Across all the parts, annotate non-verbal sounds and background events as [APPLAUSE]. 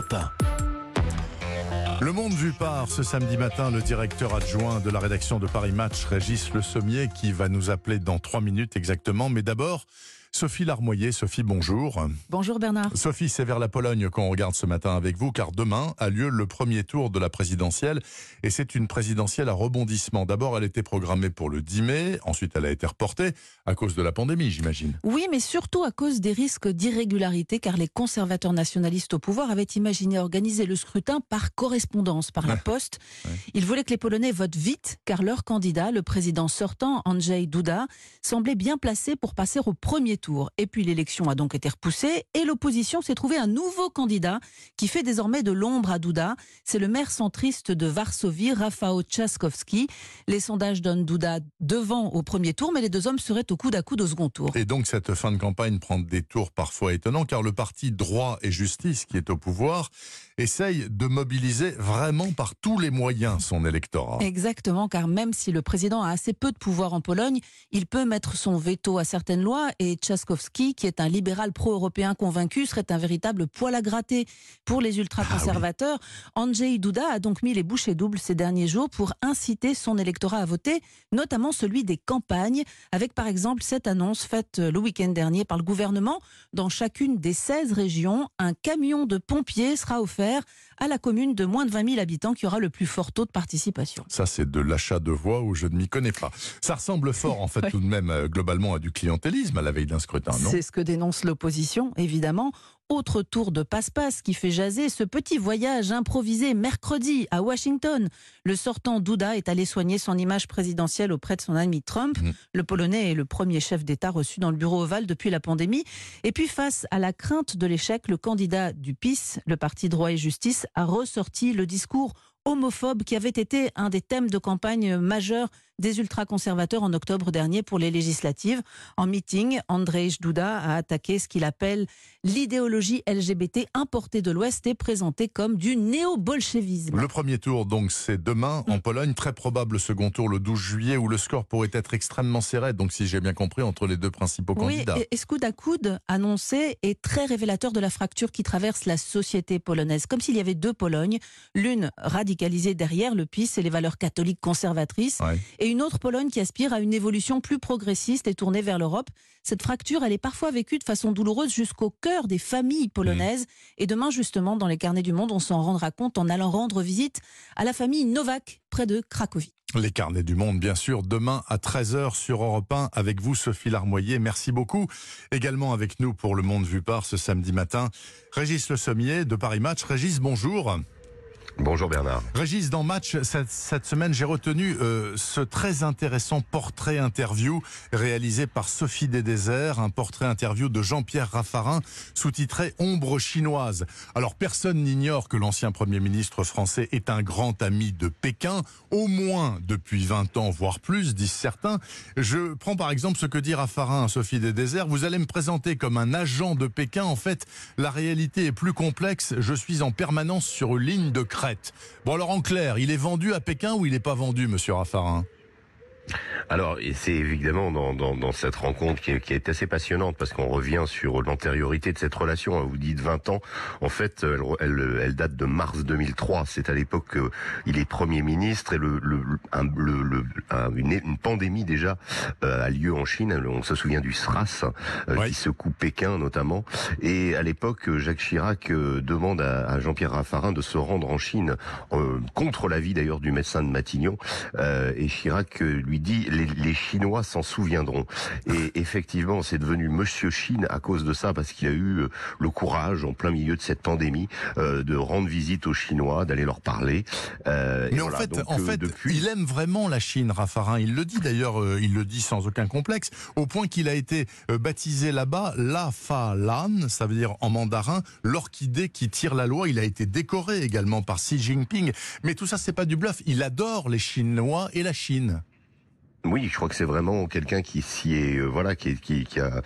Europe 1. Le Monde vu par ce samedi matin, le directeur adjoint de la rédaction de Paris Match, Régis Le Sommier, qui va nous appeler dans trois minutes exactement. Mais d'abord, Sophie Larmoyer. Sophie, bonjour. Bonjour Bernard. Sophie, c'est vers la Pologne qu'on regarde ce matin avec vous, car demain a lieu le premier tour de la présidentielle. Et c'est une présidentielle à rebondissement. D'abord, elle était programmée pour le 10 mai, ensuite elle a été reportée à cause de la pandémie, j'imagine. Oui, mais surtout à cause des risques d'irrégularité, car les conservateurs nationalistes au pouvoir avaient imaginé organiser le scrutin par correspondance, par la poste. Ils voulaient que les Polonais votent vite, car leur candidat, le président sortant, Andrzej Duda, semblait bien placé pour passer au premier tour. Et puis l'élection a donc été repoussée et l'opposition s'est trouvé un nouveau candidat qui fait désormais de l'ombre à Douda. C'est le maire centriste de Varsovie, Rafał Trzaskowski. Les sondages donnent Douda devant au premier tour, mais les deux hommes seraient au coude à coude au second tour. Et donc cette fin de campagne prend des tours parfois étonnants, car le parti Droit et Justice, qui est au pouvoir, essaye de mobiliser vraiment par tous les moyens son électorat. Exactement, car même si le président a assez peu de pouvoir en Pologne, il peut mettre son veto à certaines lois et Trzaskowski, qui est un libéral pro-européen convaincu, serait un véritable poil à gratter pour les ultra-conservateurs. Ah Andrzej Duda a donc mis les bouchées doubles ces derniers jours pour inciter son électorat à voter, notamment celui des campagnes, avec par exemple cette annonce faite le week-end dernier par le gouvernement. Dans chacune des 16 régions, un camion de pompiers sera offert à la commune de moins de 20 000 habitants qui aura le plus fort taux de participation. Ça, c'est de l'achat de voix où je ne m'y connais pas. Ça ressemble fort, en fait, [LAUGHS] Ouais. tout de même, euh, globalement, à du clientélisme à la veille d'un scrutin, non? C'est ce que dénonce l'opposition, évidemment. Autre tour de passe-passe qui fait jaser ce petit voyage improvisé mercredi à Washington. Le sortant Duda est allé soigner son image présidentielle auprès de son ami Trump. Mhm. Le Polonais est le premier chef d'État reçu dans le bureau ovale depuis la pandémie. Et puis face à la crainte de l'échec, le candidat du PIS, le parti Droit et Justice, a ressorti le discours homophobe qui avait été un des thèmes de campagne majeurs des ultra-conservateurs en octobre dernier pour les législatives. En meeting, Andrzej Duda a attaqué ce qu'il appelle l'idéologie LGBT importée de l'Ouest et présentée comme du néo-bolchevisme. Le premier tour, donc, c'est demain en Pologne. Très probable second tour le 12 juillet où le score pourrait être extrêmement serré. Donc, si j'ai bien compris, entre les deux principaux Oui, candidats. et, et ce coude à coude annoncé est très révélateur de la fracture qui traverse la société polonaise. Comme s'il y avait deux Polognes, l'une radicalisée derrière le PiS et les valeurs catholiques conservatrices, Ouais. et une autre Pologne qui aspire à une évolution plus progressiste et tournée vers l'Europe. Cette fracture, elle est parfois vécue de façon douloureuse jusqu'au cœur des familles polonaises. Et demain, justement, dans les carnets du monde, on s'en rendra compte en allant rendre visite à la famille Novak, près de Cracovie. Les carnets du monde, bien sûr, demain à 13h sur Europe 1 avec vous, Sophie Larmoyer. Merci beaucoup. Également avec nous pour Le Monde Vu Par ce samedi matin, Régis Le Sommier de Paris Match. Régis, bonjour. Bonjour Bernard. Régis, dans Match, cette, semaine, j'ai retenu euh, ce très intéressant portrait interview réalisé par Sophie Desdésert, un portrait interview de Jean-Pierre Raffarin, sous-titré Ombre chinoise. Alors, personne n'ignore que l'ancien Premier ministre français est un grand ami de Pékin, au moins depuis 20 ans, voire plus, disent certains. Je prends par exemple ce que dit Raffarin à Sophie Desdésert. Vous allez me présenter comme un agent de Pékin. En fait, la réalité est plus complexe. Je suis en permanence sur une ligne de Bon, alors en clair, il est vendu à Pékin ou il n'est pas vendu, monsieur Raffarin? Alors, et c'est évidemment dans, dans, dans cette rencontre qui est, qui est assez passionnante parce qu'on revient sur l'antériorité de cette relation. hein. Vous dites 20 ans. En fait, elle, elle, elle date de mars 2003. C'est à l'époque qu'il est Premier ministre et le, le, un- le- le- un- une, une pandémie déjà euh, a lieu en Chine. On se souvient du SRAS euh, Oui. qui secoue Pékin notamment. Et à l'époque, Jacques Chirac euh, demande à, à Jean-Pierre Raffarin de se rendre en Chine euh, contre l'avis d'ailleurs du médecin de Matignon. Euh, et Chirac euh, lui dit les, les Chinois s'en souviendront. Et [LAUGHS] effectivement, c'est devenu Monsieur Chine à cause de ça, parce qu'il a eu euh, le courage, en plein milieu de cette pandémie, euh, de rendre visite aux Chinois, d'aller leur parler. Euh, et Mais voilà. en fait, Donc, en fait depuis... il aime vraiment la Chine, Raffarin. Il le dit d'ailleurs, euh, il le dit sans aucun complexe, au point qu'il a été baptisé là-bas La Fa Lan, ça veut dire en mandarin l'orchidée qui tire la loi. Il a été décoré également par Xi Jinping. Mais tout ça, c'est pas du bluff. Il adore les Chinois et la Chine. Oui, je crois que c'est vraiment quelqu'un qui s'y est, euh, voilà, qui, qui, qui, a,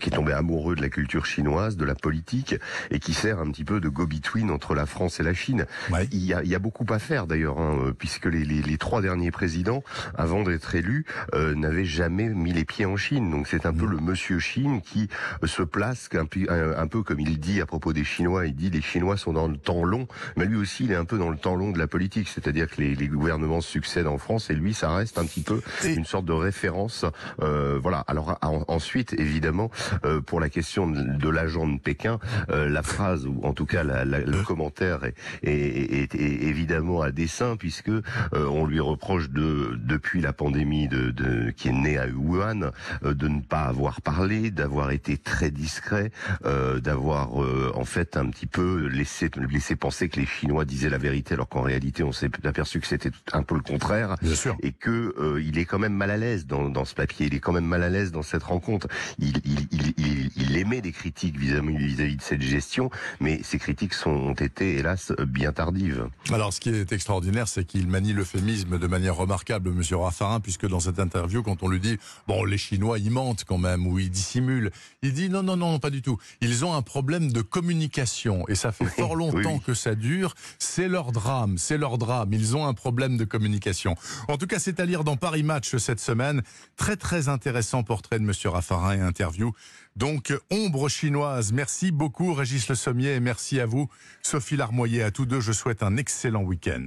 qui est tombé amoureux de la culture chinoise, de la politique, et qui sert un petit peu de go-between entre la France et la Chine. Il, y a, il y a beaucoup à faire d'ailleurs, hein, euh, puisque les, les, les, trois derniers présidents, avant d'être élus, euh, n'avaient jamais mis les pieds en Chine. Donc c'est un peu mmh. le Monsieur Chine qui se place un peu, un, peu comme il dit à propos des Chinois. Il dit les Chinois sont dans le temps long, mais lui aussi il est un peu dans le temps long de la politique, c'est-à-dire que les, les gouvernements succèdent en France et lui ça reste un petit peu une sorte de référence. Euh, voilà. Alors ensuite, évidemment, euh, pour la question de, l'agent de Pékin, euh, la phrase ou en tout cas la, la, le commentaire est, est, est, évidemment à dessein puisque euh, on lui reproche de depuis la pandémie de, de qui est née à Wuhan euh, de ne pas avoir parlé, d'avoir été très discret, d'avoir en fait un petit peu laissé laissé penser que les Chinois disaient la vérité alors qu'en réalité on s'est aperçu que c'était un peu le contraire Bien sûr. et que il est quand même mal à l'aise dans, dans, ce papier. Il est quand même mal à l'aise dans cette rencontre. Il, il, il, il émet des critiques vis-à-vis -vis de cette gestion, mais ces critiques sont, ont été, hélas, bien tardives. Alors, ce qui est extraordinaire, c'est qu'il manie l'euphémisme de manière remarquable, Monsieur Raffarin, puisque dans cette interview, quand on lui dit, bon, les Chinois, ils mentent quand même, ou ils dissimulent, il dit, non, non, non, pas du tout. Ils ont un problème de communication, et ça fait fort [LAUGHS] longtemps que ça dure. C'est leur drame, c'est leur drame. Ils ont un problème de communication. En tout cas, c'est à lire dans Paris Cette semaine. Très très intéressant portrait de Monsieur Raffarin et interview. Donc, ombre chinoise. Merci beaucoup Régis Le Sommier et merci à vous Sophie Larmoyer. À tous deux, je souhaite un excellent week-end.